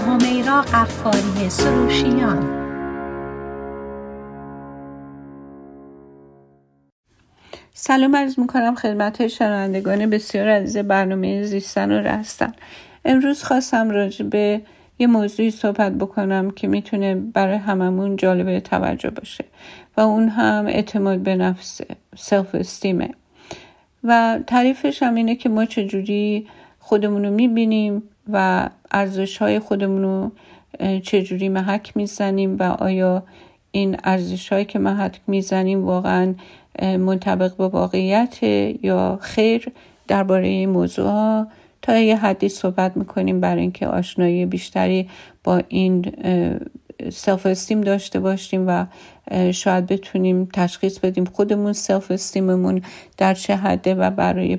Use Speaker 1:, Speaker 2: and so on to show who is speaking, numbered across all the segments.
Speaker 1: همیرا قفاری سروشیان.
Speaker 2: سلام عرض می‌کنم خدمت شنوندگان بسیار عزیز برنامه زیستن و رستن. امروز خواستم راجع به یه موضوعی صحبت بکنم که می‌تونه برای هممون جالب توجه باشه و اون هم اعتماد به نفس سلف استیمه و تعریفش هم اینه که ما چجوری خودمون رو می‌بینیم و ارزش های خودمون رو چجوری محک می‌زنیم و آیا این ارزش هایی که محک می‌زنیم واقعا منطبق با واقعیت یا خیر درباره این موضوع ها تا یه حدی صحبت می‌کنیم برای اینکه آشنایی بیشتری با این self-esteem داشته باشیم و شاید بتونیم تشخیص بدیم خودمون self-esteem مون در چه حده و برای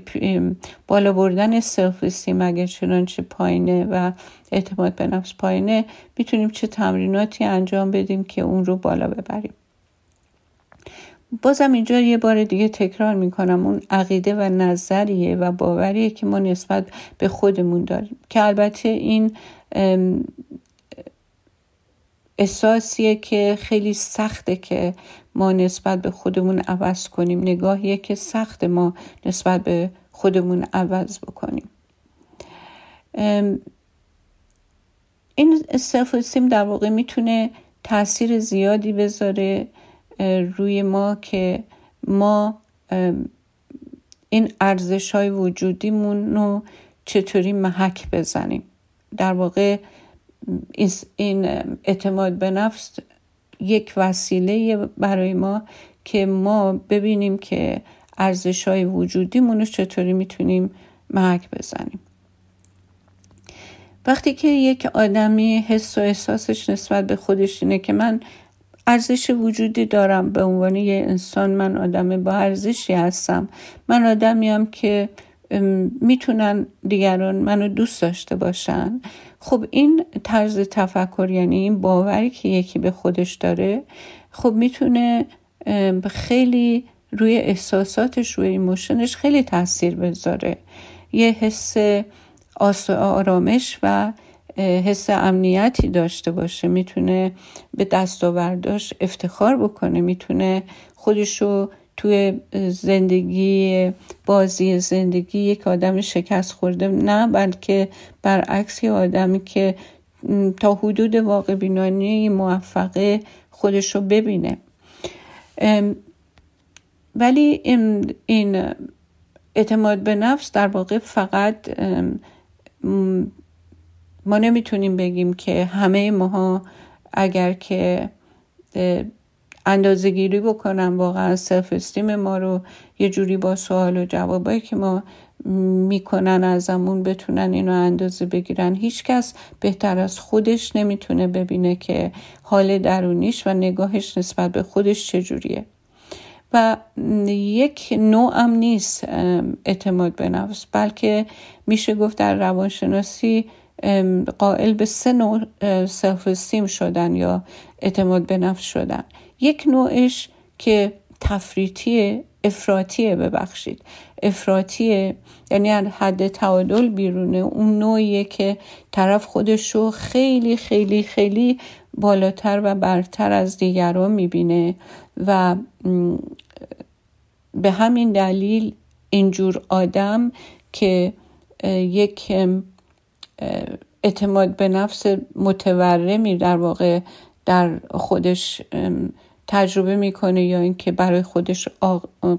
Speaker 2: بالا بردن سلف استیم اگر چنانچه پایینه و اعتماد به نفس پایینه می‌تونیم چه تمریناتی انجام بدیم که اون رو بالا ببریم. بازم اینجا یه بار دیگه تکرار می‌کنم اون عقیده و نظریه و باوریه که ما نسبت به خودمون داریم. که البته این احساسیه که خیلی سخته که ما نسبت به خودمون عوض کنیم. نگاهیه که سخت ما نسبت به خودمون عوض بکنیم. این سلف استیم در واقع می‌تونه تاثیر زیادی بذاره روی ما که ما این ارزش های وجودیمون رو چطوری محک بزنیم. در واقع این اعتماد به نفس یک وسیله برای ما که ما ببینیم که ارزش های وجودیمون رو چطوری می‌تونیم محک بزنیم. وقتی که یک آدمی حس و احساسش نسبت به خودش اینه که من ارزش وجودی دارم به عنوان یه انسان من آدم با ارزشی هستم من آدمیم که می‌تونن دیگران منو دوست داشته باشن. خب این طرز تفکر یعنی این باوری که یکی به خودش داره خب می‌تونه خیلی روی احساساتش روی ایموشنش خیلی تاثیر بذاره. یه حس آرامش و حس امنیتی داشته باشه. می‌تونه به دستاورداش افتخار بکنه. می‌تونه خودشو توی زندگی بازی زندگی یک آدم شکست خورده نه بلکه برعکس یه آدمی که تا حدود واقع بینانی موفقه خودشو ببینه. ولی این اعتماد به نفس در واقع فقط ما نمی‌تونیم بگیم که همه ماها اگر که اندازه گیری بکنن واقعا سلف استیم ما رو یه جوری با سوال و جوابایی که ما می‌کنن ازمون بتونن اینو اندازه بگیرن. هیچکس بهتر از خودش نمی‌تونه ببینه که حال درونیش و نگاهش نسبت به خودش چجوریه. و یک نوع هم نیست اعتماد به نفس بلکه میشه گفت در روانشناسی قائل به سه نوع سلف استیم شدن یا اعتماد به نفس شدن. یک نوعش که تفریطی افراطیه ببخشید. افراطیه یعنی از حد تعادل بیرونه. اون نوعیه که طرف خودش رو خیلی خیلی خیلی بالاتر و برتر از دیگران می‌بینه و به همین دلیل اینجور آدم که یک اعتماد به نفس متورمی در واقع در خودش تجربه می‌کنه یا اینکه برای خودش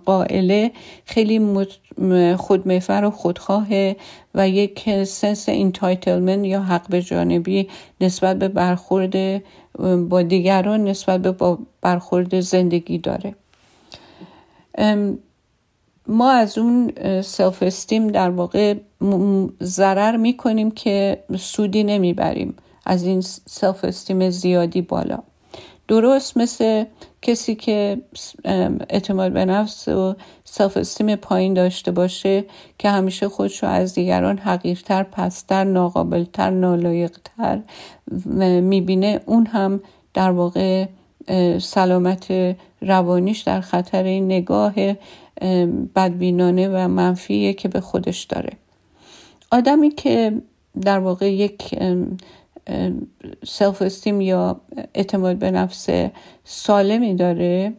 Speaker 2: قائله خیلی خودمفر و خودخواهه و یک sense of entitlement یا حق به جانبی نسبت به برخورد با دیگران نسبت به برخورد زندگی داره. ما از اون self-esteem در واقع ضرر می‌کنیم که سودی نمی‌بریم. از این self-esteem زیادی بالا. درست مثل کسی که اعتماد به نفس و self-esteem پایین داشته باشه که همیشه خودش رو از دیگران حقیرتر پستر ناقابلتر نالایقتر می‌بینه. اون هم در واقع سلامت روانیش در خطر این نگاه بدبینانه و منفیه که به خودش داره. آدمی که در واقع یک سلف استیم یا اعتماد به نفس سالمی داره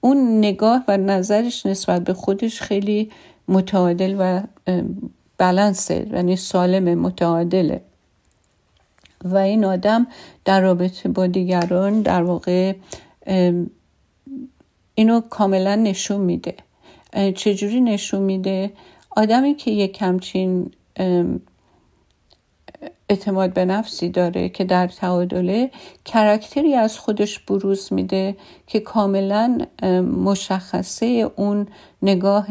Speaker 2: اون نگاه و نظرش نسبت به خودش خیلی متعادل و بلنسه یعنی سالم متعادله. و این آدم در رابطه با دیگران در واقع اینو کاملا نشون میده. چجوری نشون میده؟ آدمی که یک کمچین اعتماد به نفسی داره که در تعادله کرکتری از خودش بروز میده که کاملا مشخصه اون نگاه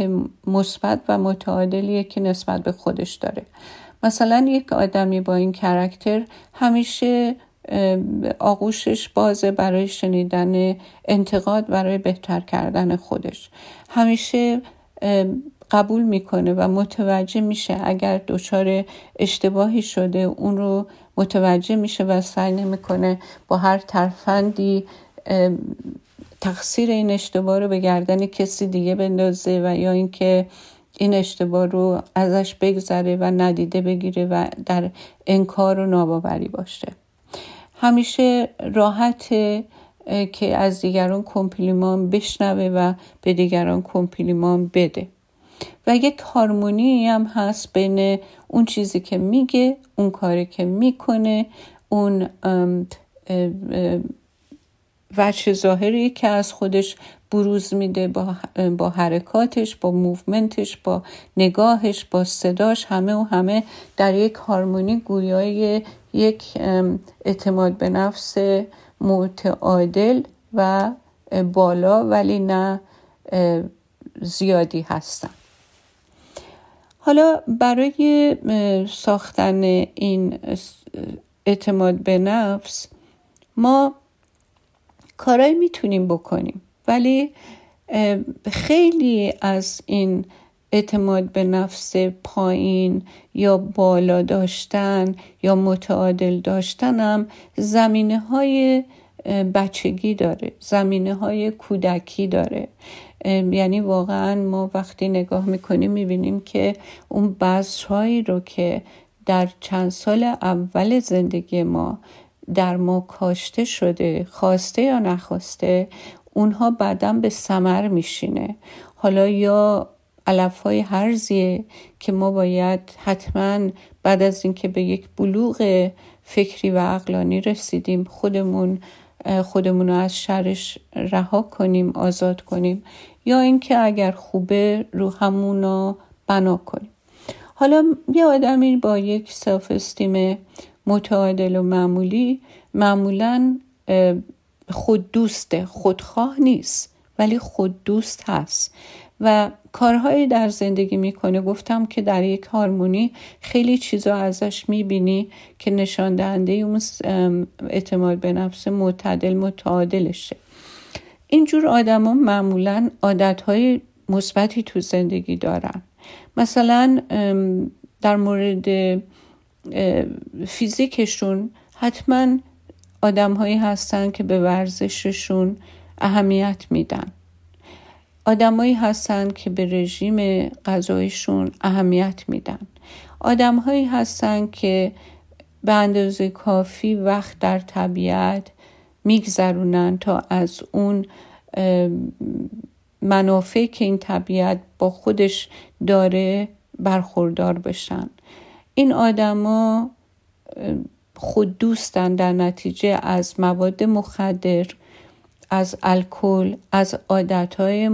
Speaker 2: مثبت و متعادلیه که نسبت به خودش داره. مثلا یک آدمی با این کرکتر همیشه آغوشش بازه برای شنیدن انتقاد برای بهتر کردن خودش. همیشه قبول می‌کنه و متوجه میشه اگر دچار اشتباهی شده اون رو متوجه میشه و سعی نمی‌کنه با هر ترفندی تقصیر این اشتباه رو به گردن کسی دیگه بندازه و یا اینکه این اشتباه رو ازش بگذره و ندیده بگیره و در انکار و ناباوری باشه. همیشه راحت که از دیگران کمپلیمان بشنوه و به دیگران کمپلیمان بده. و یک هارمونی هم هست بین اون چیزی که میگه اون کاری که می‌کنه اون وجه ظاهری که از خودش بروز میده با, با حرکاتش با موومنتش با نگاهش با صداش همه و همه در یک هارمونی گویای یک اعتماد به نفس متعادل و بالا ولی نه زیادی هستن. حالا برای ساختن این اعتماد به نفس ما کارایی می‌تونیم بکنیم. ولی خیلی از این اعتماد به نفس پایین یا بالا داشتن یا متعادل داشتنم زمینه های بچگی داره زمینه های کودکی داره. یعنی واقعا ما وقتی نگاه می‌کنیم می‌بینیم که اون بذرهایی رو که در چند سال اول زندگی ما در ما کاشته شده خواسته یا نخواسته اونها بعدا به سمر میشینه. حالا یا علف های هرزیه که ما باید حتما بعد از اینکه به یک بلوغ فکری و عقلانی رسیدیم خودمون خودمون رو از شرش رها کنیم آزاد کنیم یا اینکه اگر خوبه رو همونا بنا کنیم. حالا یه آدمی با یک سلف استیم متعادل و معمولی معمولا خود دوسته خودخواه نیست ولی خود دوست هست. و کارهایی در زندگی می‌کنه گفتم که در یک هارمونی خیلی چیزا ازش می‌بینی که نشان دهنده اون اعتماد به نفس معتدل متعادلشه. اینجور آدما معمولا عادتهای مثبتی تو زندگی دارن. مثلا در مورد فیزیکشون حتما آدمهایی هستن که به ورزششون اهمیت میدن. آدمایی هستن که به رژیم غذایشون اهمیت میدن. آدمهایی هستن که به اندازه کافی وقت در طبیعت میگذرونن تا از اون منافع که این طبیعت با خودش داره برخوردار بشن. این آدما خود دوستن در نتیجه از مواد مخدر از الکل از عادتهای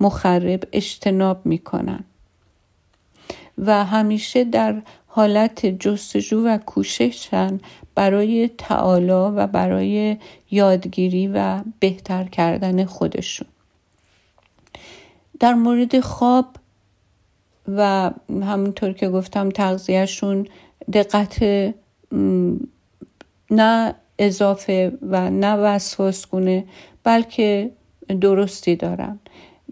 Speaker 2: مخرب اجتناب می‌کنن. و همیشه در حالت جستجو و کوششن برای تعالا و برای یادگیری و بهتر کردن خودشون. در مورد خواب و همونطور که گفتم تغذیهشون دقت نه اضافه و نه وسواس گونه بلکه درستی دارن.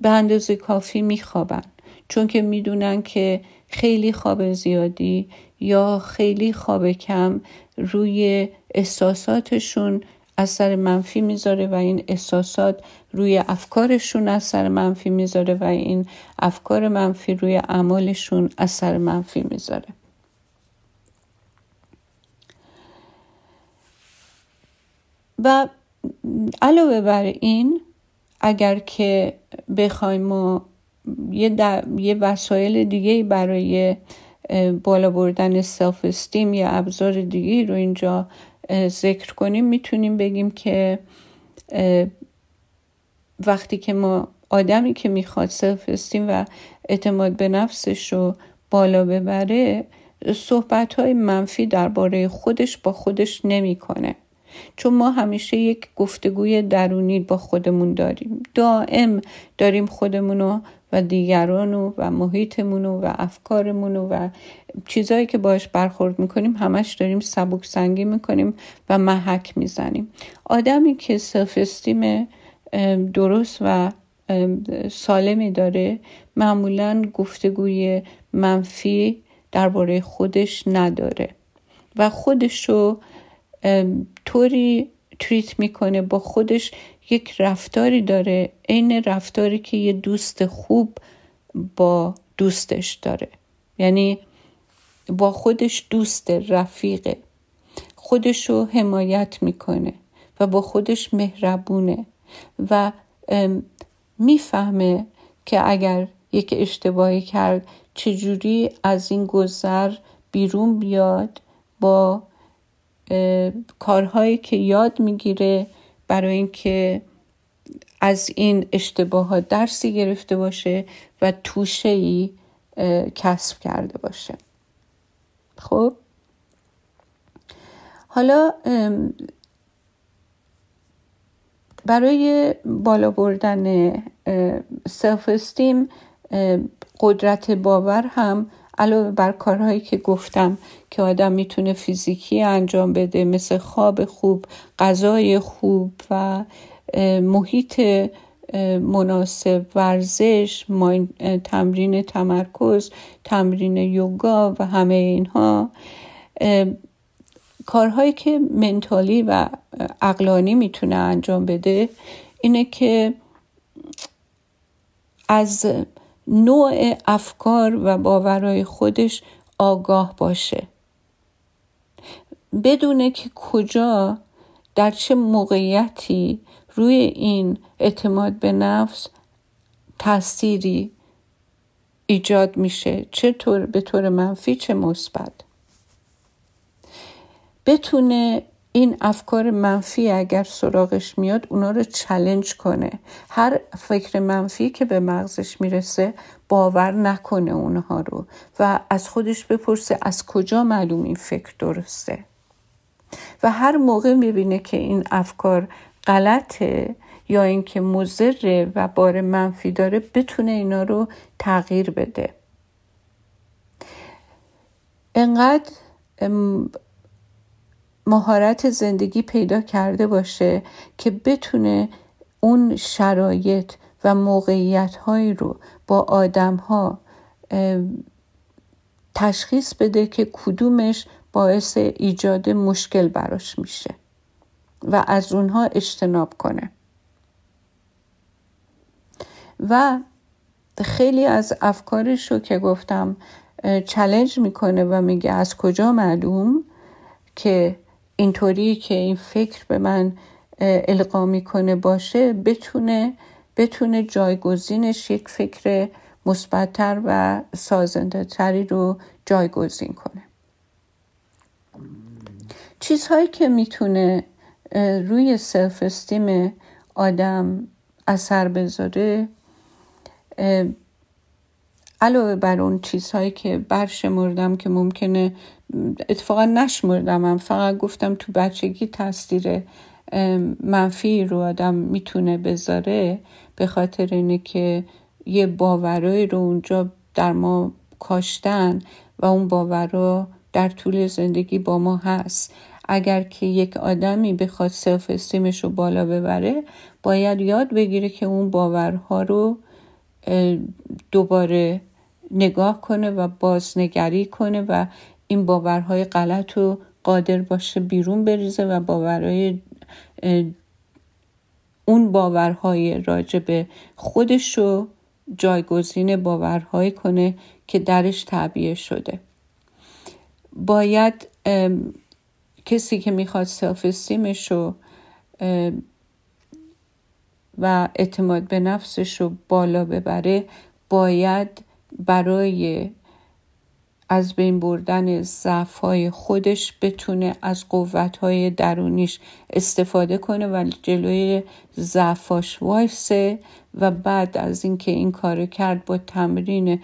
Speaker 2: به اندازه کافی میخوابن چون که می‌دونن که خیلی خواب زیادی یا خیلی خواب کم روی احساساتشون اثر منفی می‌ذاره و این احساسات روی افکارشون اثر منفی می‌ذاره و این افکار منفی روی اعمالشون اثر منفی می‌ذاره. و علاوه بر این اگر که بخوایم ما یه, یه وسایل دیگه برای بالا بردن self-esteem یا ابزار دیگه رو اینجا ذکر کنیم می‌تونیم بگیم که وقتی که ما آدمی که می‌خواد self-esteem و اعتماد به نفسش رو بالا ببره صحبت های منفی درباره خودش با خودش نمی‌کنه. چون ما همیشه یک گفتگوی درونی با خودمون داریم. دائم داریم خودمونو و دیگرانو و محیطمونو و افکارمونو و چیزهایی که باش برخورد می‌کنیم همش داریم سبک سنگی می‌کنیم و محک می‌زنیم. آدمی که سلف استیم درست و سالمی داره معمولا گفتگوی منفی درباره خودش نداره و خودش رو طوری تریت می‌کنه با خودش یک رفتاری داره. عین رفتاری که یه دوست خوب با دوستش داره. یعنی با خودش دوست رفیقه. خودش رو حمایت می‌کنه و با خودش مهربونه و می‌فهمه که اگر یک اشتباهی کرد چجوری از این گذر بیرون بیاد با کارهایی که یاد می‌گیره برای اینکه از این اشتباهات درسی گرفته باشه و توشه ای کسب کرده باشه. خب؟ حالا برای بالا بردن سلف استیم قدرت باور هم علاوه بر کارهایی که گفتم که آدم می‌تونه فیزیکی انجام بده مثل خواب خوب غذای خوب و محیط مناسب ورزش تمرین تمرکز تمرین یوگا و همه اینها. کارهایی که منتالی و اقلانی می‌تونه انجام بده اینه که از نوع افکار و باورهای خودش آگاه باشه. بدونه که کجا در چه موقعیتی روی این اعتماد به نفس تأثیری ایجاد میشه چه طور به طور منفی چه مثبت. بتونه این افکار منفی اگر سراغش میاد اونا رو چلنج کنه. هر فکر منفی که به مغزش می‌رسه باور نکنه اونها رو و از خودش بپرسه از کجا معلوم این فکر درسته. و هر موقع می‌بینه که این افکار غلطه یا اینکه مضره و بار منفی داره بتونه اینا رو تغییر بده. انقدر مهارت زندگی پیدا کرده باشه که بتونه اون شرایط و موقعیت هایی رو با آدم ها تشخیص بده که کدومش باعث ایجاد مشکل براش میشه و از اونها اجتناب کنه. و خیلی از افکارش رو که گفتم چلنج می‌کنه و میگه از کجا معلوم که اینطوری که این فکر به من القا می‌کنه باشه بتونه بتونه جایگزینش یک فکر مثبتتر و سازنده تری رو جایگزین کنه. چیزهایی که می‌تونه روی سلف استیم آدم اثر بذاره علاوه بر اون چیزهایی که برشمردم که ممکنه اتفاقا نشمردم من فقط گفتم تو بچگی تاثیر منفی رو آدم می‌تونه بذاره به خاطر اینه که یه باورایی رو اونجا در ما کاشتن و اون باورا در طول زندگی با ما هست. اگر که یک آدمی بخواد self-esteem ش رو بالا ببره باید یاد بگیره که اون باورها رو دوباره نگاه کنه و بازنگری کنه و این باورهای غلط رو قادر باشه بیرون بریزه و باورهای اون باورهای راجع به خودش رو جایگزین باورهایی کنه که درش تعبیه شده. باید کسی که می‌خواد self-esteem ش رو و اعتماد به نفسش رو بالا ببره باید برای از بین بردن ضعف های خودش بتونه از قوت های درونیش استفاده کنه و جلوی ضعفاش وایسه و بعد از اینکه این کار کرد با تمرین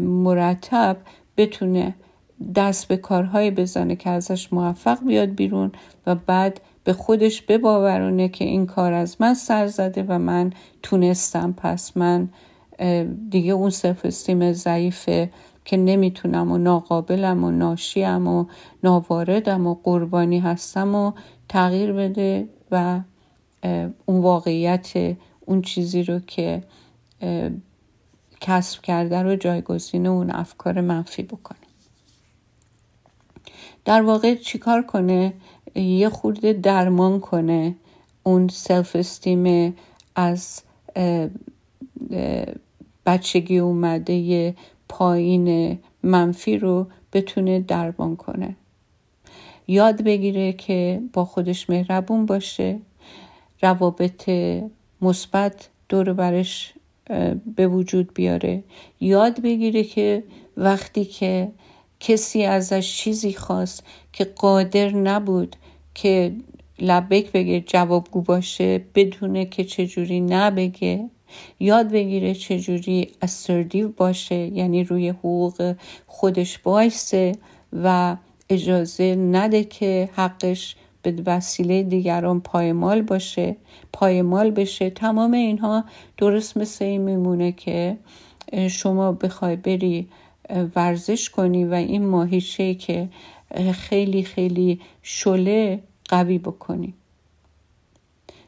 Speaker 2: مرتب بتونه دست به کارهایی بزنه که ازش موفق بیاد بیرون و بعد به خودش بباورونه که این کار از من سر زده و من تونستم. پس من دیگه اون سلف استیم ضعیفه که نمی‌تونم و ناقابلم و ناشیم و ناواردم و قربانی هستم و تغییر بده و اون واقعیت اون چیزی رو که کسب کرده رو جایگزین اون افکار منفی بکنه. در واقع چیکار کنه؟ یه خورده درمان کنه اون سلف استیم از بچگی اومده پایین منفی رو بتونه درمان کنه. یاد بگیره که با خودش مهربون باشه. روابط مثبت دور برش به وجود بیاره. یاد بگیره که وقتی که کسی ازش چیزی خواست که قادر نبود که لبک بگه جوابگو باشه بدونه که چجوری نبگه یاد بگیره چجوری اسردیو باشه یعنی روی حقوق خودش بایسته و اجازه نده که حقش به وسیله دیگران پایمال باشه پایمال بشه. تمام اینها درست مثل این میمونه که شما بخوای بری ورزش کنی و این ماهیچه که خیلی خیلی شله قوی بکنی.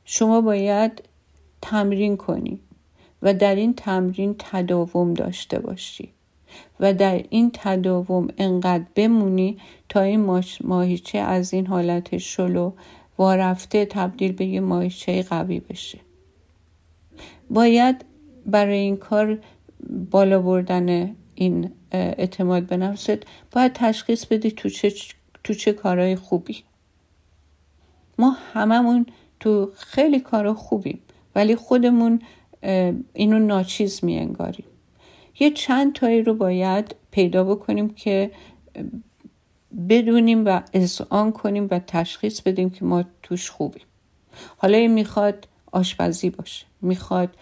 Speaker 2: شما باید تمرین کنی. و در این تمرین تداوم داشته باشی. و در این تداوم انقدر بمونی تا این ماهیچه از این حالت شلو وارفته تبدیل به یه ماهیچه قوی بشه. باید برای این کار بالا بردن این اعتماد به نفست باید تشخیص بدی تو چه, تو چه کارهای خوبی. ما هممون تو خیلی کار خوبیم ولی خودمون اینو ناچیز می انگاریم. یه چند تایی رو باید پیدا بکنیم که بدونیم و اذعان کنیم و تشخیص بدیم که ما توش خوبیم. حالا این می‌خواد آشپزی باشه می‌خواد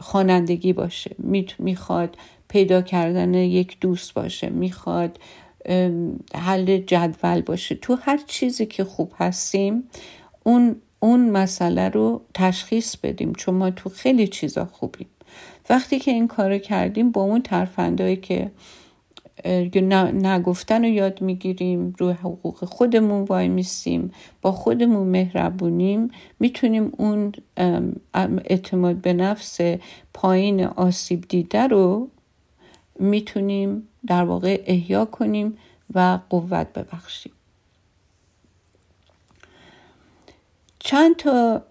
Speaker 2: خوانندگی باشه می‌خواد پیدا کردن یک دوست باشه می‌خواد حل جدول باشه. تو هر چیزی که خوب هستیم اون اون مسئله رو تشخیص بدیم چون ما تو خیلی چیزا خوبیم. وقتی که این کار کردیم با اون ترفندهایی که نگفتن رو یاد می‌گیریم روی حقوق خودمون وای میسیم با خودمون مهربونیم می‌تونیم اون اعتماد به نفس پایین آسیب دیده رو می‌تونیم در واقع احیا کنیم و قوت ببخشیم. چند تا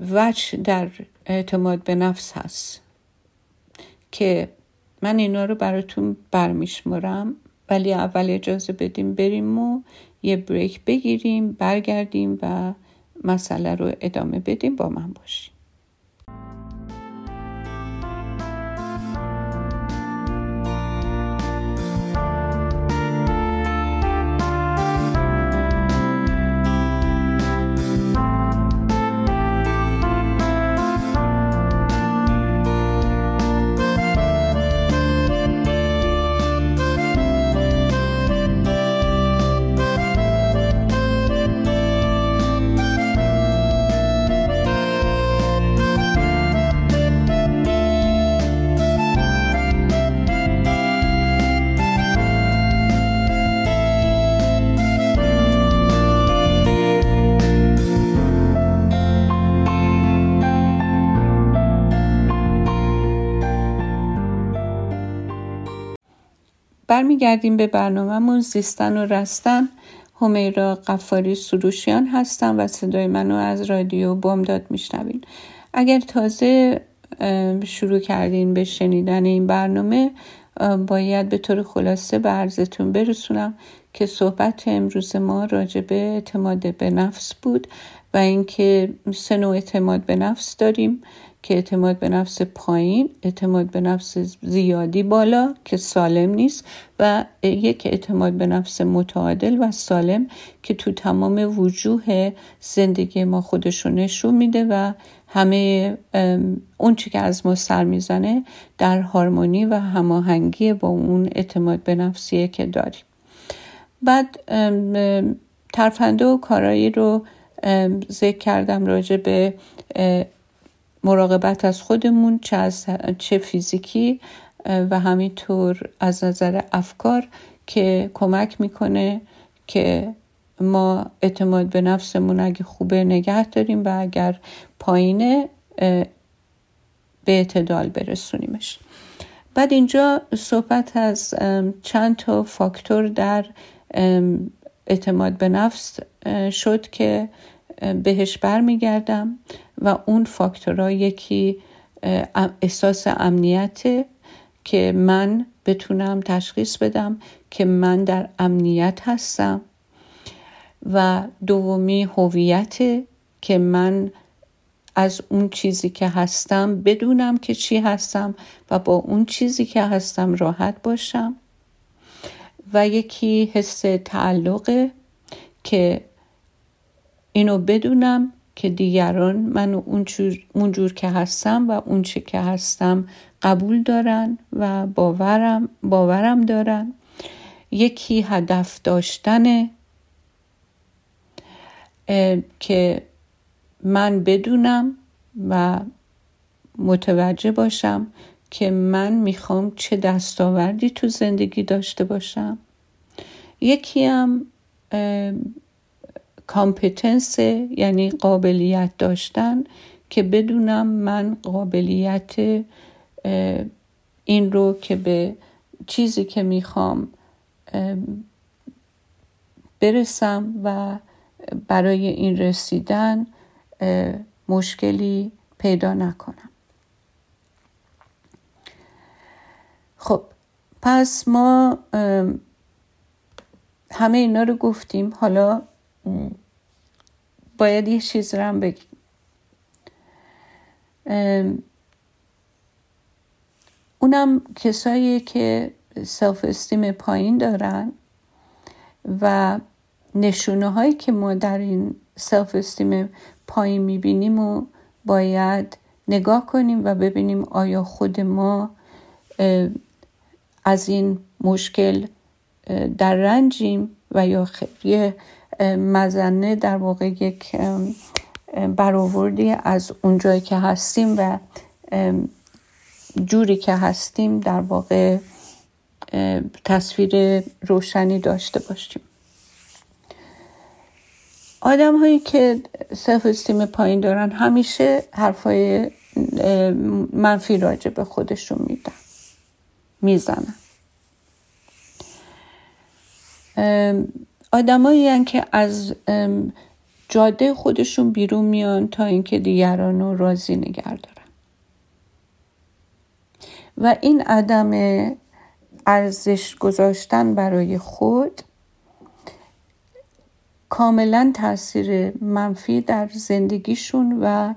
Speaker 2: وجه در اعتماد به نفس هست که من اینا رو براتون برمیشمارم ولی اول اجازه بدیم بریم و یه بریک بگیریم برگردیم و مسئله رو ادامه بدیم با من باشیم برمیگردیم به برنامهمون. زیستن و رستن. همیرا قفاری سروشیان هستم و صدای منو از رادیو بامداد میشنوین. اگر تازه شروع کردین به شنیدن این برنامه باید به طور خلاصه به عرضتون برسونم که صحبت امروز ما راجع به اعتماد به نفس بود و اینکه سه نوع اعتماد به نفس داریم. که اعتماد به نفس پایین اعتماد به نفس زیادی بالا که سالم نیست و یک اعتماد به نفس متعادل و سالم که تو تمام وجوه زندگی ما خودشون نشون میده و همه اون چی که از ما سر می‌زنه در هارمونی و هماهنگی با اون اعتماد به نفسیه که داریم. بعد ترفنده و کارایی رو ذکر کردم راجع به مراقبت از خودمون چه, از چه فیزیکی و همینطور از نظر افکار که کمک می‌کنه که ما اعتماد به نفسمون اگه خوبه نگه داریم و اگر پایینه به اعتدال برسونیمش. بعد اینجا صحبت از چند تا فاکتور در اعتماد به نفس شد که بهش برمیگردم. و اون فاکتورها یکی احساس امنیت که من بتونم تشخیص بدم که من در امنیت هستم. و دومی هویت که من از اون چیزی که هستم بدونم که چی هستم و با اون چیزی که هستم راحت باشم. و یکی حس تعلقه که اینو بدونم که دیگران من اونجور که هستم و اون چی که هستم قبول دارن و باورم, باورم دارن. یکی هدف داشتنه که من بدونم و متوجه باشم که من می‌خوام چه دستاوردی تو زندگی داشته باشم. یکی هم کامپتنس یعنی قابلیت داشتن که بدونم من قابلیت این رو که به چیزی که می‌خوام برسم و برای این رسیدن مشکلی پیدا نکنم. خب پس ما همه اینا رو گفتیم. حالا باید یه چیز رو هم بگیم اونم کسایی که self-esteem پایین دارن و نشونه هایی که ما در این self-esteem پایین می‌بینیم و باید نگاه کنیم و ببینیم آیا خود ما از این مشکل در رنجیم و یا یه مزنه در واقع یک برآوردی از اونجایی که هستیم و جوری که هستیم در واقع تصویر روشنی داشته باشیم. آدم هایی که سلف استیم پایین دارن همیشه حرفای منفی راجع به خودشون میدن می‌زنن. آدمایی که از جاده خودشون بیرون میان تا اینکه دیگران رو راضی نگه دارن. و این عدم ارزش گذاشتن برای خود کاملا تاثیر منفی در زندگیشون و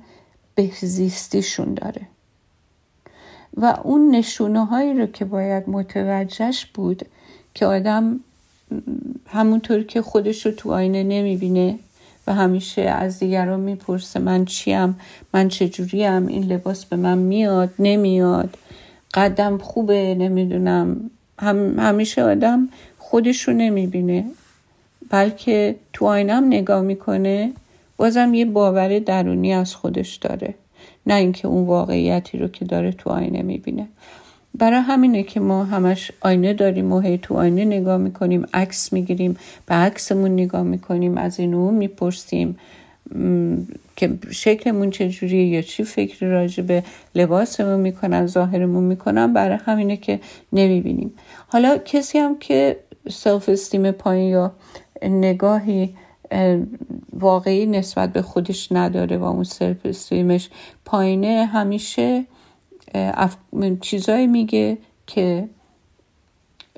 Speaker 2: بهزیستیشون داره. و اون نشونه هایی رو که باید متوجهش بود که آدم همونطور که خودش رو تو آینه نمی‌بینه و همیشه از دیگران می‌پرسه من چیم؟ من چجوریم؟ این لباس به من میاد؟ نمیاد؟ قدم خوبه؟ نمی‌دونم. هم همیشه آدم خودش رو نمی‌بینه. بلکه تو آینم نگاه می‌کنه بازم یه باور درونی از خودش داره. نه اینکه اون واقعیتی رو که داره تو آینه می‌بینه. برای همینه که ما همش آینه داریم و هی تو آینه نگاه می‌کنیم عکس می‌گیریم به عکسمون نگاه می‌کنیم از این اون می‌پرسیم. که شکلمون چجوریه یا چی فکری راجع به لباسمون می‌کنن ظاهرمون می‌کنن برای همینه که نمی‌بینیم. حالا کسی هم که self-esteem پایین یا نگاهی واقعی نسبت به خودش نداره و اون self-esteem ش پایینه همیشه چیزایی میگه که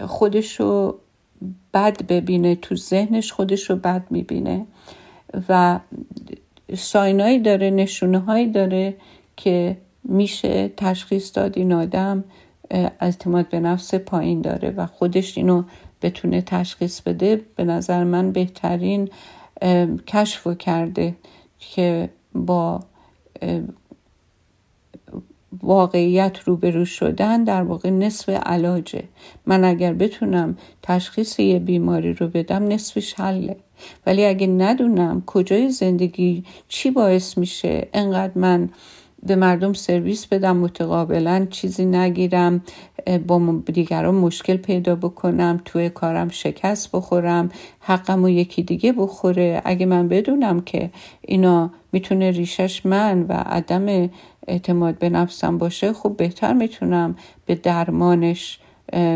Speaker 2: خودشو بد ببینه تو ذهنش خودش رو بد می‌بینه. و ساینایی داره نشونه هایی داره که میشه تشخیص داد این آدم اعتماد به نفس پایین داره و خودش اینو بتونه تشخیص بده. به نظر من بهترین کشف کرده که با واقعیت روبرو شدن در واقع نصف علاجه. من اگر بتونم تشخیص یه بیماری رو بدم نصفش حله. ولی اگه ندونم کجای زندگی چی باعث میشه؟ انقدر من به مردم سرویس بدم متقابلا چیزی نگیرم با دیگران مشکل پیدا بکنم توی کارم شکست بخورم حقم و یکی دیگه بخوره. اگه من بدونم که اینا می‌تونه ریشش من و عدم اعتماد به نفسم باشه خب بهتر می‌تونم به درمانش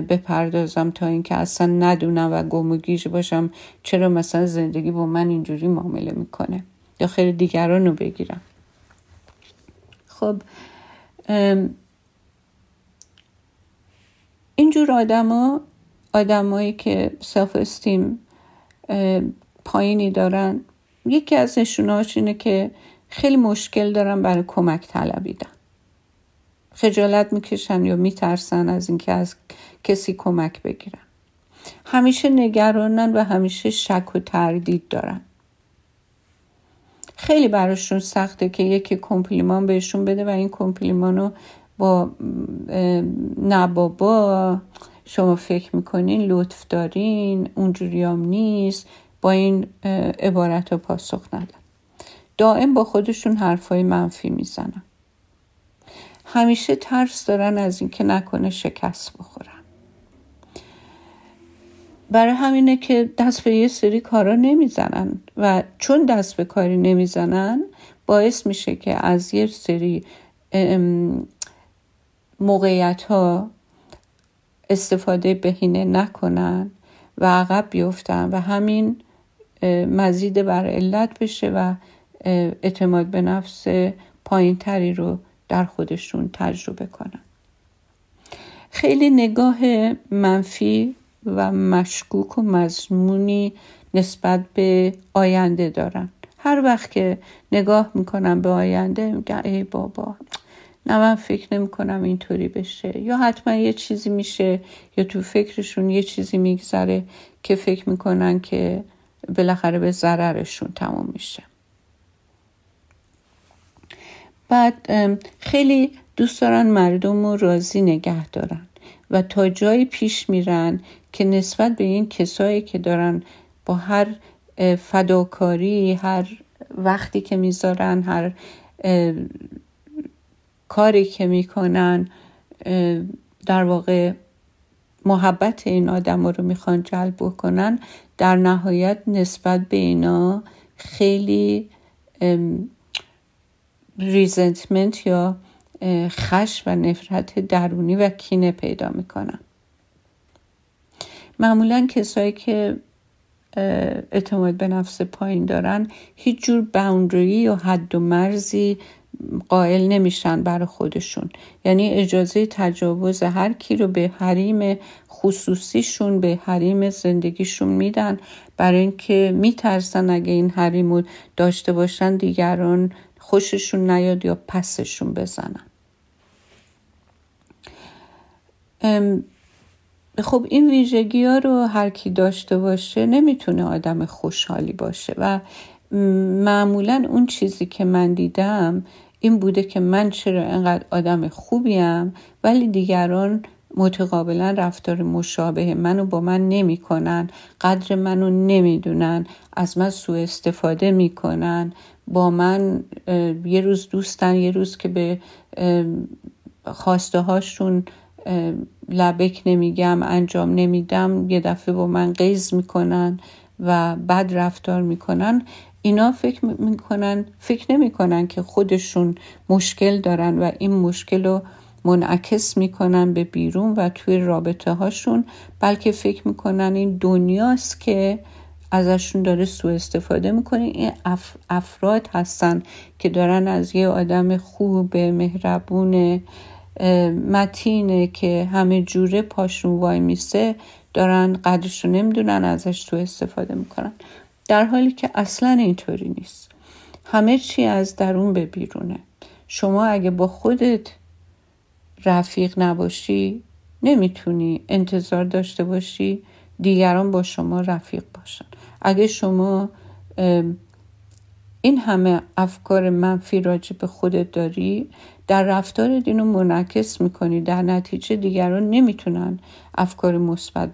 Speaker 2: بپردازم تا اینکه اصلا ندونم و گم و گیج باشم چرا مثلا زندگی با من اینجوری معامله می‌کنه. یا خیلی دیگران رو بگیرم. خب اینجور آدما آدمایی که self-esteem پایینی دارن یکی از نشونهاش اینه که خیلی مشکل دارن برای کمک طلبیدن. خجالت می‌کشن یا میترسن از اینکه از کسی کمک بگیرن. همیشه نگرانن و همیشه شک و تردید دارن. خیلی براشون سخته که یکی کمپلیمان بهشون بده و این کمپلیمان رو با نه شما فکر می‌کنین لطف دارین اونجوری هم نیست با این عبارت رو پاسخ ندن. دائم با خودشون حرفای منفی می‌زنن. همیشه ترس دارن از اینکه نکنه شکست بخورن. برای همینه که دست به یه سری کارا نمی‌زنن. و چون دست به کاری نمی‌زنن باعث میشه که از یه سری موقعیت ها استفاده بهینه نکنن و عقب بیفتن و همین مزید بر علت بشه و اعتماد به نفس پایین تری رو در خودشون تجربه کنن. خیلی نگاه منفی و مشکوک و مضمونی نسبت به آینده دارن. هر وقت که نگاه می‌کنم به آینده میگن ای بابا نه من فکر نمی کنم اینطوری بشه. یا حتما یه چیزی میشه یا تو فکرشون یه چیزی میگذره که فکر می‌کنن که بالاخره به ضررشون تموم میشه. بعد خیلی دوست دارن مردم رو راضی نگه دارن و تا جایی پیش میرن که نسبت به این کسایی که دارن با هر فداکاری هر وقتی که می‌ذارن هر کاری که می‌کنن در واقع محبت این آدم رو می‌خوان جلب بکنن در نهایت نسبت به اینا خیلی ریزنتمنت یا خش و نفرت درونی و کینه پیدا می‌کنن. معمولا کسایی که اعتماد به نفس پایین دارن هیچ جور باوندری یا حد و مرزی قائل نمیشن برای خودشون. یعنی اجازه تجاوز هر کی رو به حریم خصوصیشون به حریم زندگیشون میدن. برای اینکه میترسن اگه این حریم رو داشته باشن دیگران خوششون نیاد یا پسشون بزنن. خب این ویژگی ها رو هر کی داشته باشه نمی‌تونه آدم خوشحالی باشه و معمولا اون چیزی که من دیدم این بوده که من چرا انقدر آدم خوبیم ولی دیگران متقابلا رفتار مشابه منو با من نمی‌کنن قدر منو نمی‌دونن از من سوء استفاده می‌کنن با من یه روز دوستن یه روز که به خواسته هاشون لبک نمیگم انجام نمیدم یه دفعه با من قیز می‌کنن و بد رفتار می‌کنن اینا فکر می‌کنن فکر نمی‌کنن که خودشون مشکل دارن و این مشکل رو منعکس می‌کنن به بیرون و توی رابطه هاشون بلکه فکر می‌کنن این دنیاست که ازشون داره سوء استفاده می‌کنه. این افراد هستن که دارن از یه آدم خوب مهربون متینه که همه جوره پاشون وای میسه دارن قدرش رو نمی‌دونن ازش سو استفاده می‌کنن. در حالی که اصلا اینطوری نیست. همه چی از درون به بیرونه. شما اگه با خودت رفیق نباشی نمی‌تونی انتظار داشته باشی دیگران با شما رفیق باشن. اگه شما این همه افکار منفی راجع به خودت داری در رفتار اینو منعکس می‌کنی در نتیجه دیگران نمی‌تونن افکار مثبت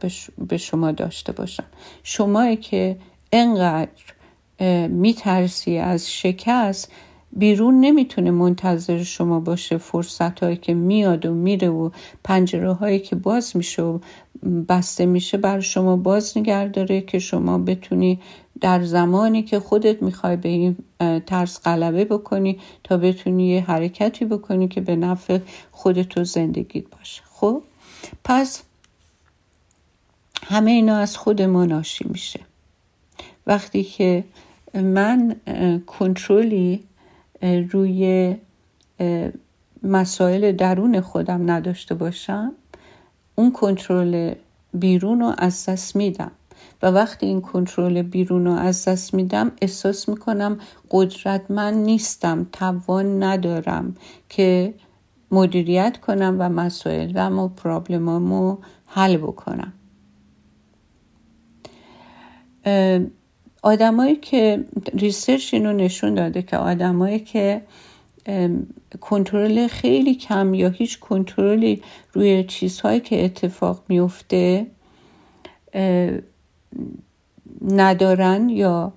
Speaker 2: به شما داشته باشن. شما که انقدر میترسی از شکست بیرون نمی‌تونه منتظر شما باشه فرصت هایی که میاد و میره و پنجره هایی که باز میشه و بسته میشه بر شما باز نگه داره که شما بتونی در زمانی که خودت می‌خوای به این ترس غلبه بکنی تا بتونی یه حرکتی بکنی که به نفع خودت و زندگیت باشه. خب؟ پس همه اینا از خود ما ناشی میشه. وقتی که من کنترلی روی مسائل درون خودم نداشته باشم اون کنترل بیرون رو از دست میدم. وقتی این کنترل بیرون رو از دست میدم احساس می‌کنم قدرتمند نیستم توان ندارم که مدیریت کنم و مسائل و پرابلمامو حل بکنم. آدمایی که ریسرچ اینو نشون داده که آدمایی که کنترل خیلی کم یا هیچ کنترلی روی چیزهایی که اتفاق میفته ندارن یا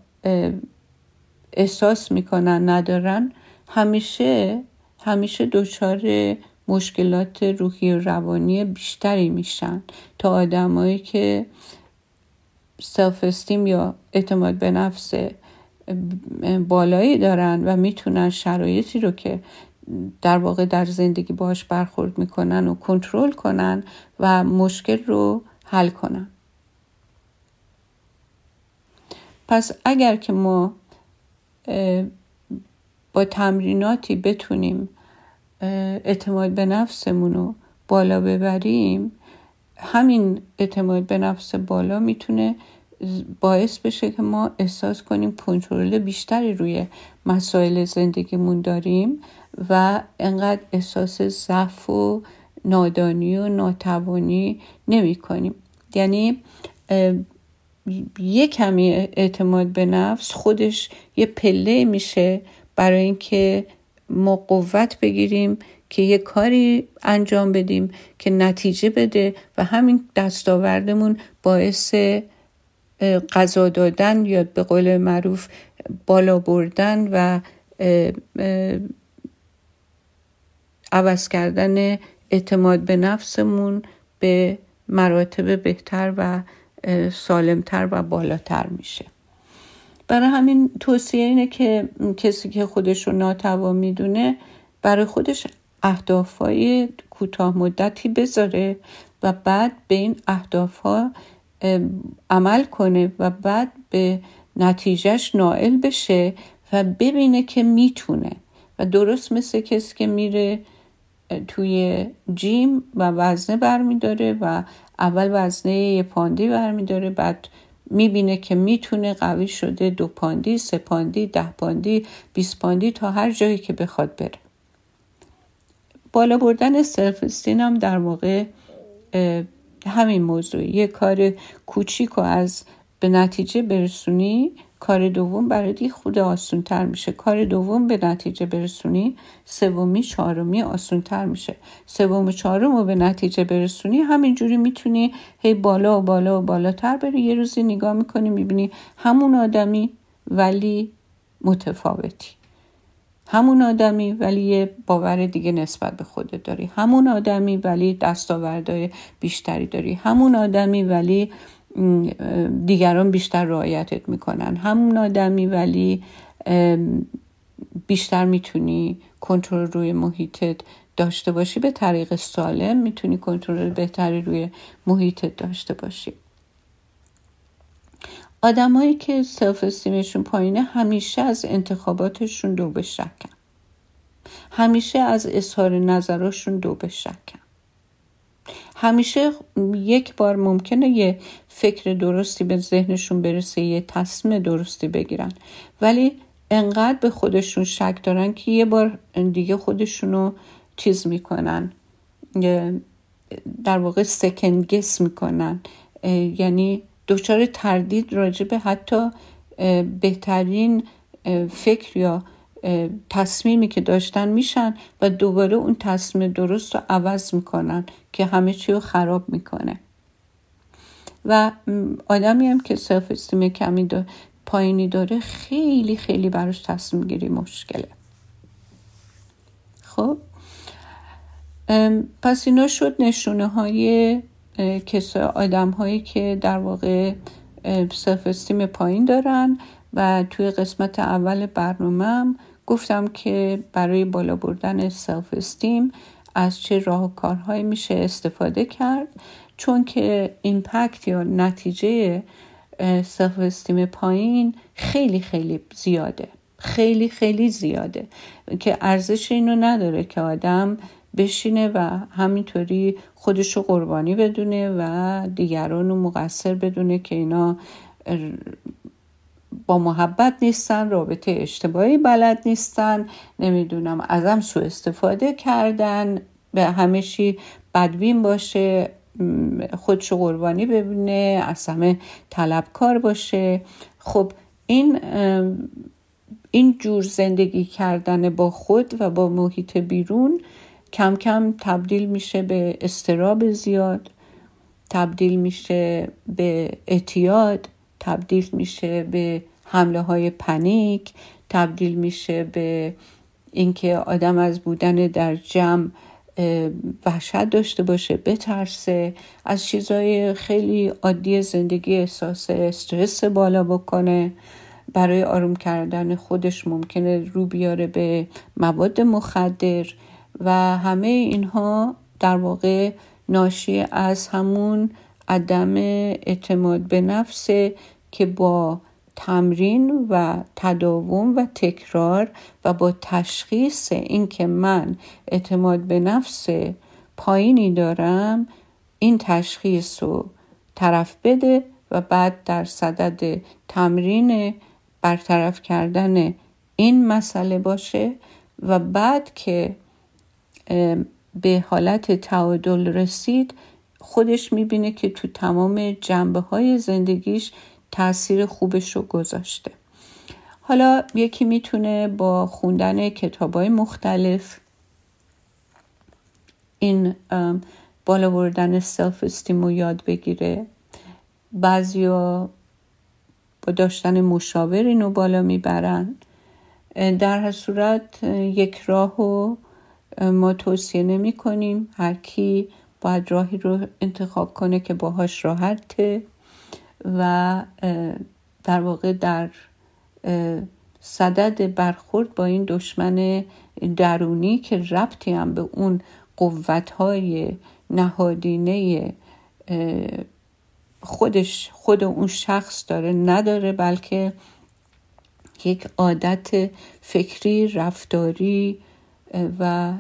Speaker 2: احساس می‌کنن ندارن همیشه همیشه دچار مشکلات روحی و روانی بیشتری میشن. تا آدمایی که سلف استیم یا اعتماد به نفس بالایی دارن و می‌تونن شرایطی رو که در واقع در زندگی باش برخورد می‌کنن و کنترل کنن و مشکل رو حل کنن. پس اگر که ما با تمریناتی بتونیم اعتماد به نفسمون رو بالا ببریم همین اعتماد به نفس بالا می‌تونه باعث بشه که ما احساس کنیم کنترل بیشتری روی مسائل زندگیمون داریم و انقدر احساس ضعف و نادانی و ناتوانی نمی کنیم یعنی یه کمی اعتماد به نفس خودش یه پله میشه برای اینکه ما قوت بگیریم که یه کاری انجام بدیم که نتیجه بده و همین دستاوردمون باعث قضا دادن یا به قول معروف بالا بردن و عوض کردن اعتماد به نفسمون به مراتب بهتر و سالمتر و بالاتر میشه. برای همین توصیه اینه که کسی که خودش رو ناتوا می‌دونه برای خودش اهدافهای کوتاه مدتی بذاره و بعد به این اهدافها عمل کنه و بعد به نتیجهش نائل بشه و ببینه که می‌تونه. و درست مثل کسی که میره توی gym و وزنه برمیداره و اول وزنه یه pound ی برمیداره بعد می‌بینه که می‌تونه قوی شده دو pound ی سه pound ی ده pound ی بیست pound ی تا هر جایی که بخواد بره. بالا بردن self هم در واقع همین موضوع یه کار کوچیک و از به نتیجه برسونی کار دوم برای خود آسون تر میشه. کار دوم به نتیجه برسونی سومی چهارمی آسون تر میشه. سوم چهارم رو به نتیجه برسونی همینجوری می‌تونی هی بالا و بالا و بالاتر بری. یه روزی نگاه می‌کنی می‌بینی همون آدمی ولی متفاوتی. همون آدمی ولی یه باور دیگه نسبت به خودت داری. همون آدمی ولی دستاوردهای بیشتری داری. همون آدمی ولی دیگران بیشتر رعایتت می‌کنن. همون آدمی ولی بیشتر می‌تونی کنترل روی محیطت داشته باشی. به طریق سالم می‌تونی کنترل بهتری روی محیطت داشته باشی. آدمایی که سلف استیمشون پایینه همیشه از انتخاباتشون دو به شکن. همیشه از اظهار نظراشون دو به شکن. همیشه یک بار ممکنه یه فکر درستی به ذهنشون برسه یه تصمیم درستی بگیرن. ولی انقدر به خودشون شک دارن که یه بار دیگه خودشونو چیز می‌کنن. در واقع سکن گس می‌کنن. یعنی دچار تردید راجع به حتی بهترین فکر یا تصمیمی که داشتن میشن و دوباره اون تصمیم درست رو عوض می‌کنن که همه چی رو خراب می‌کنه. و آدمی هم که سلف استیم کمی داره پایینی داره خیلی خیلی براش تصمیم گیری مشکله. خب؟ پس اینا شد نشونه های آدم هایی که در واقع self-esteem پایین دارن و توی قسمت اول برنامهم گفتم که برای بالا بردن self-esteem از چه راه و کارهایی میشه استفاده کرد. چون که impact یا نتیجه self-esteem پایین خیلی خیلی زیاده. خیلی خیلی زیاده. که ارزش اینو نداره که آدم بشینه و همینطوری خودش رو قربانی بدونه و دیگران رو مقصر بدونه که اینا با محبت نیستن رابطه اشتباهی بلد نیستن نمی‌دونم ازم سو استفاده کردن به همشی بدبین باشه خودشو قربانی ببینه از همه طلبکار باشه. خب این این جور زندگی کردن با خود و با محیط بیرون کم کم تبدیل میشه به استراب زیاد تبدیل میشه به اعتیاد. تبدیل میشه به حمله های پنیک تبدیل میشه به اینکه آدم از بودن در جمع وحشت داشته باشه بترسه. از چیزهای خیلی عادی زندگی احساس استرس بالا بکنه. برای آروم کردن خودش ممکنه رو بیاره به مواد مخدر و همه اینها در واقع ناشی از همون عدم اعتماد به نفسه که با تمرین و تداوم و تکرار و با تشخیص اینکه من اعتماد به نفس پایینی دارم این تشخیص رو طرف بده و بعد در صدد تمرین برطرف کردن این مسئله باشه و بعد که به حالت تعادل رسید خودش می‌بینه که تو تمام جنبه های زندگیش تاثیر خوبش رو گذاشته. حالا یکی می‌تونه با خوندن کتاب های مختلف این بالا بردن سلف استیم رو یاد بگیره. بعضیا با داشتن مشاور اینو بالا می‌برن. در هر صورت یک راه رو ما توصیه نمی کنیم هر کی باید راهی رو انتخاب کنه که باهاش راحته و در واقع در صدد برخورد با این دشمن درونی که ربطی هم به اون قوتهای نهادینه خودش خود اون شخص داره نداره بلکه یک عادت فکری رفتاری و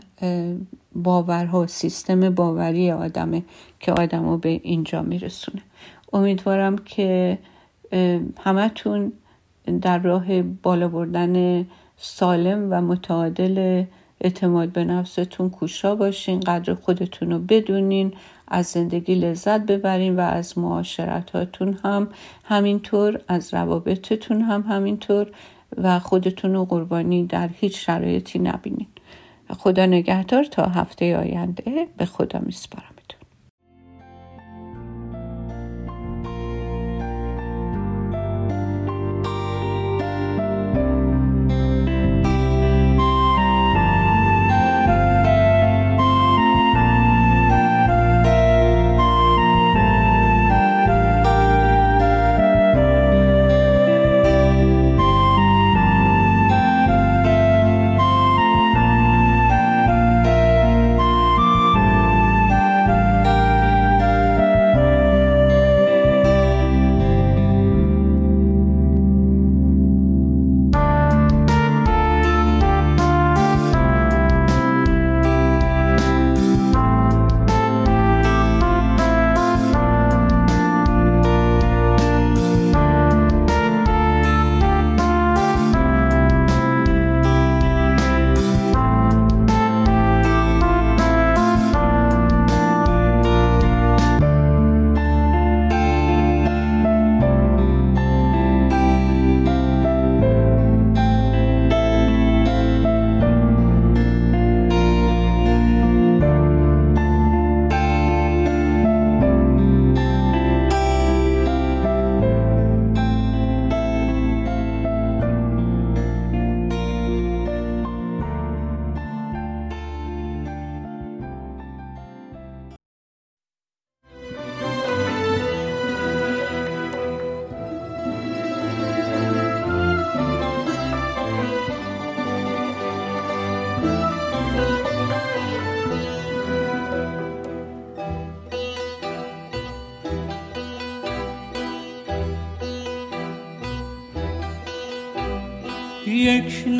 Speaker 2: باورها سیستم باوری آدمه که آدم رو به اینجا میرسونه. امیدوارم که همتون در راه بالا بردن سالم و متعادل اعتماد به نفستون کوشا باشین قدر خودتون رو بدونین از زندگی لذت ببرین و از معاشرتاتون هم همینطور از روابطتون هم همینطور و خودتون رو قربانی در هیچ شرایطی نبینین. خدا نگهدار تا هفته آینده به خدا میسپارم.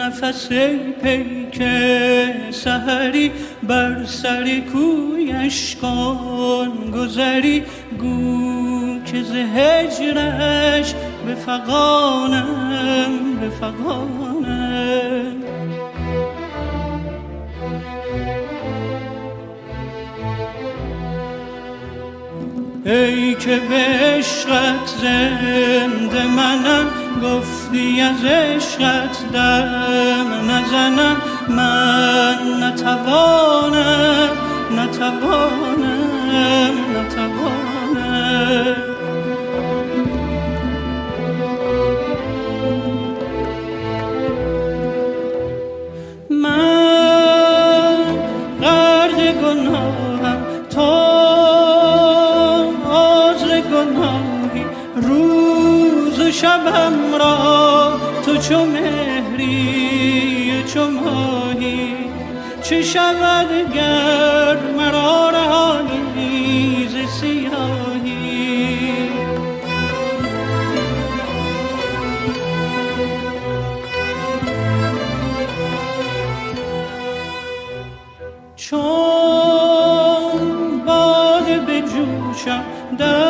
Speaker 3: نفس پیک سهری بر سر کویش کن گذری. گو که ز هجرش به فقانم به فقانم ای که به عشقت زنده منم گفتی از عشقت دم نزنم. من نتوانم نتوانم نتوانم. شبم چو مهری چو ماهی چه شود گر مرا رهانی ز سیاهی؟ چون باد به جوشم در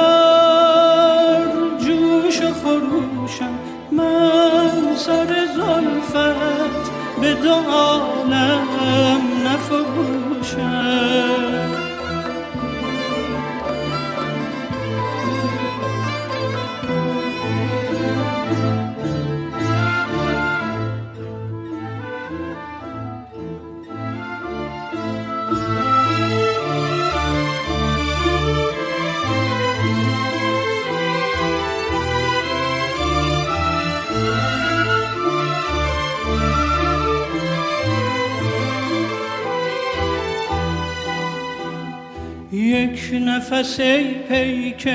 Speaker 3: ای پیک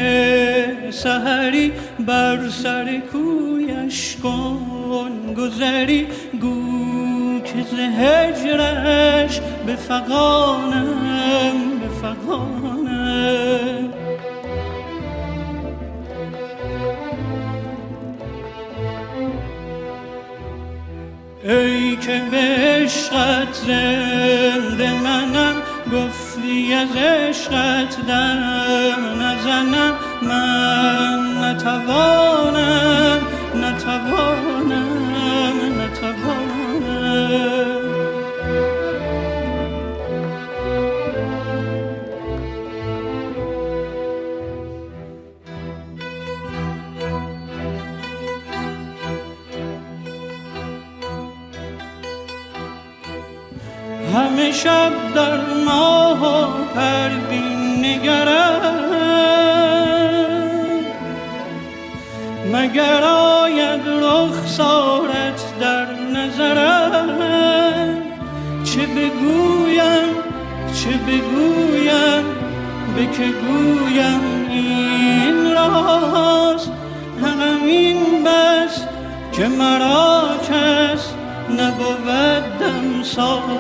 Speaker 3: سهری بر سر کویش کن گذری گو که ز هجرش به فقانم به فقانم ای که به عشقت زنده منم گفتی از عشقت دم نزنم. من نتوانم نتوانم نتوانم. شب در ماه پروین نگرم. مگر آید رخسارت در نظرم؟ چه بگویم چه بگویم به که گویم این راست همین بس که مرا کس نبود ساز.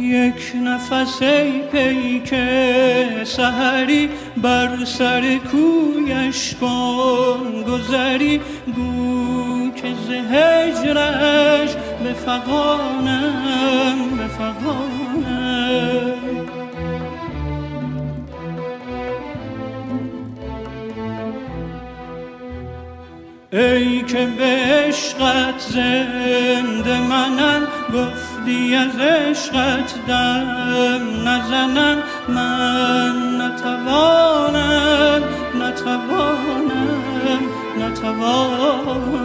Speaker 3: یک نفس ای پیک سهری بر سر کویش کن گذری گو که ز هجرش به فقانم به ای که به عشقت زنده منم گفتی از عشقت دم نزنم من نتوانم نتوانم نتوانم.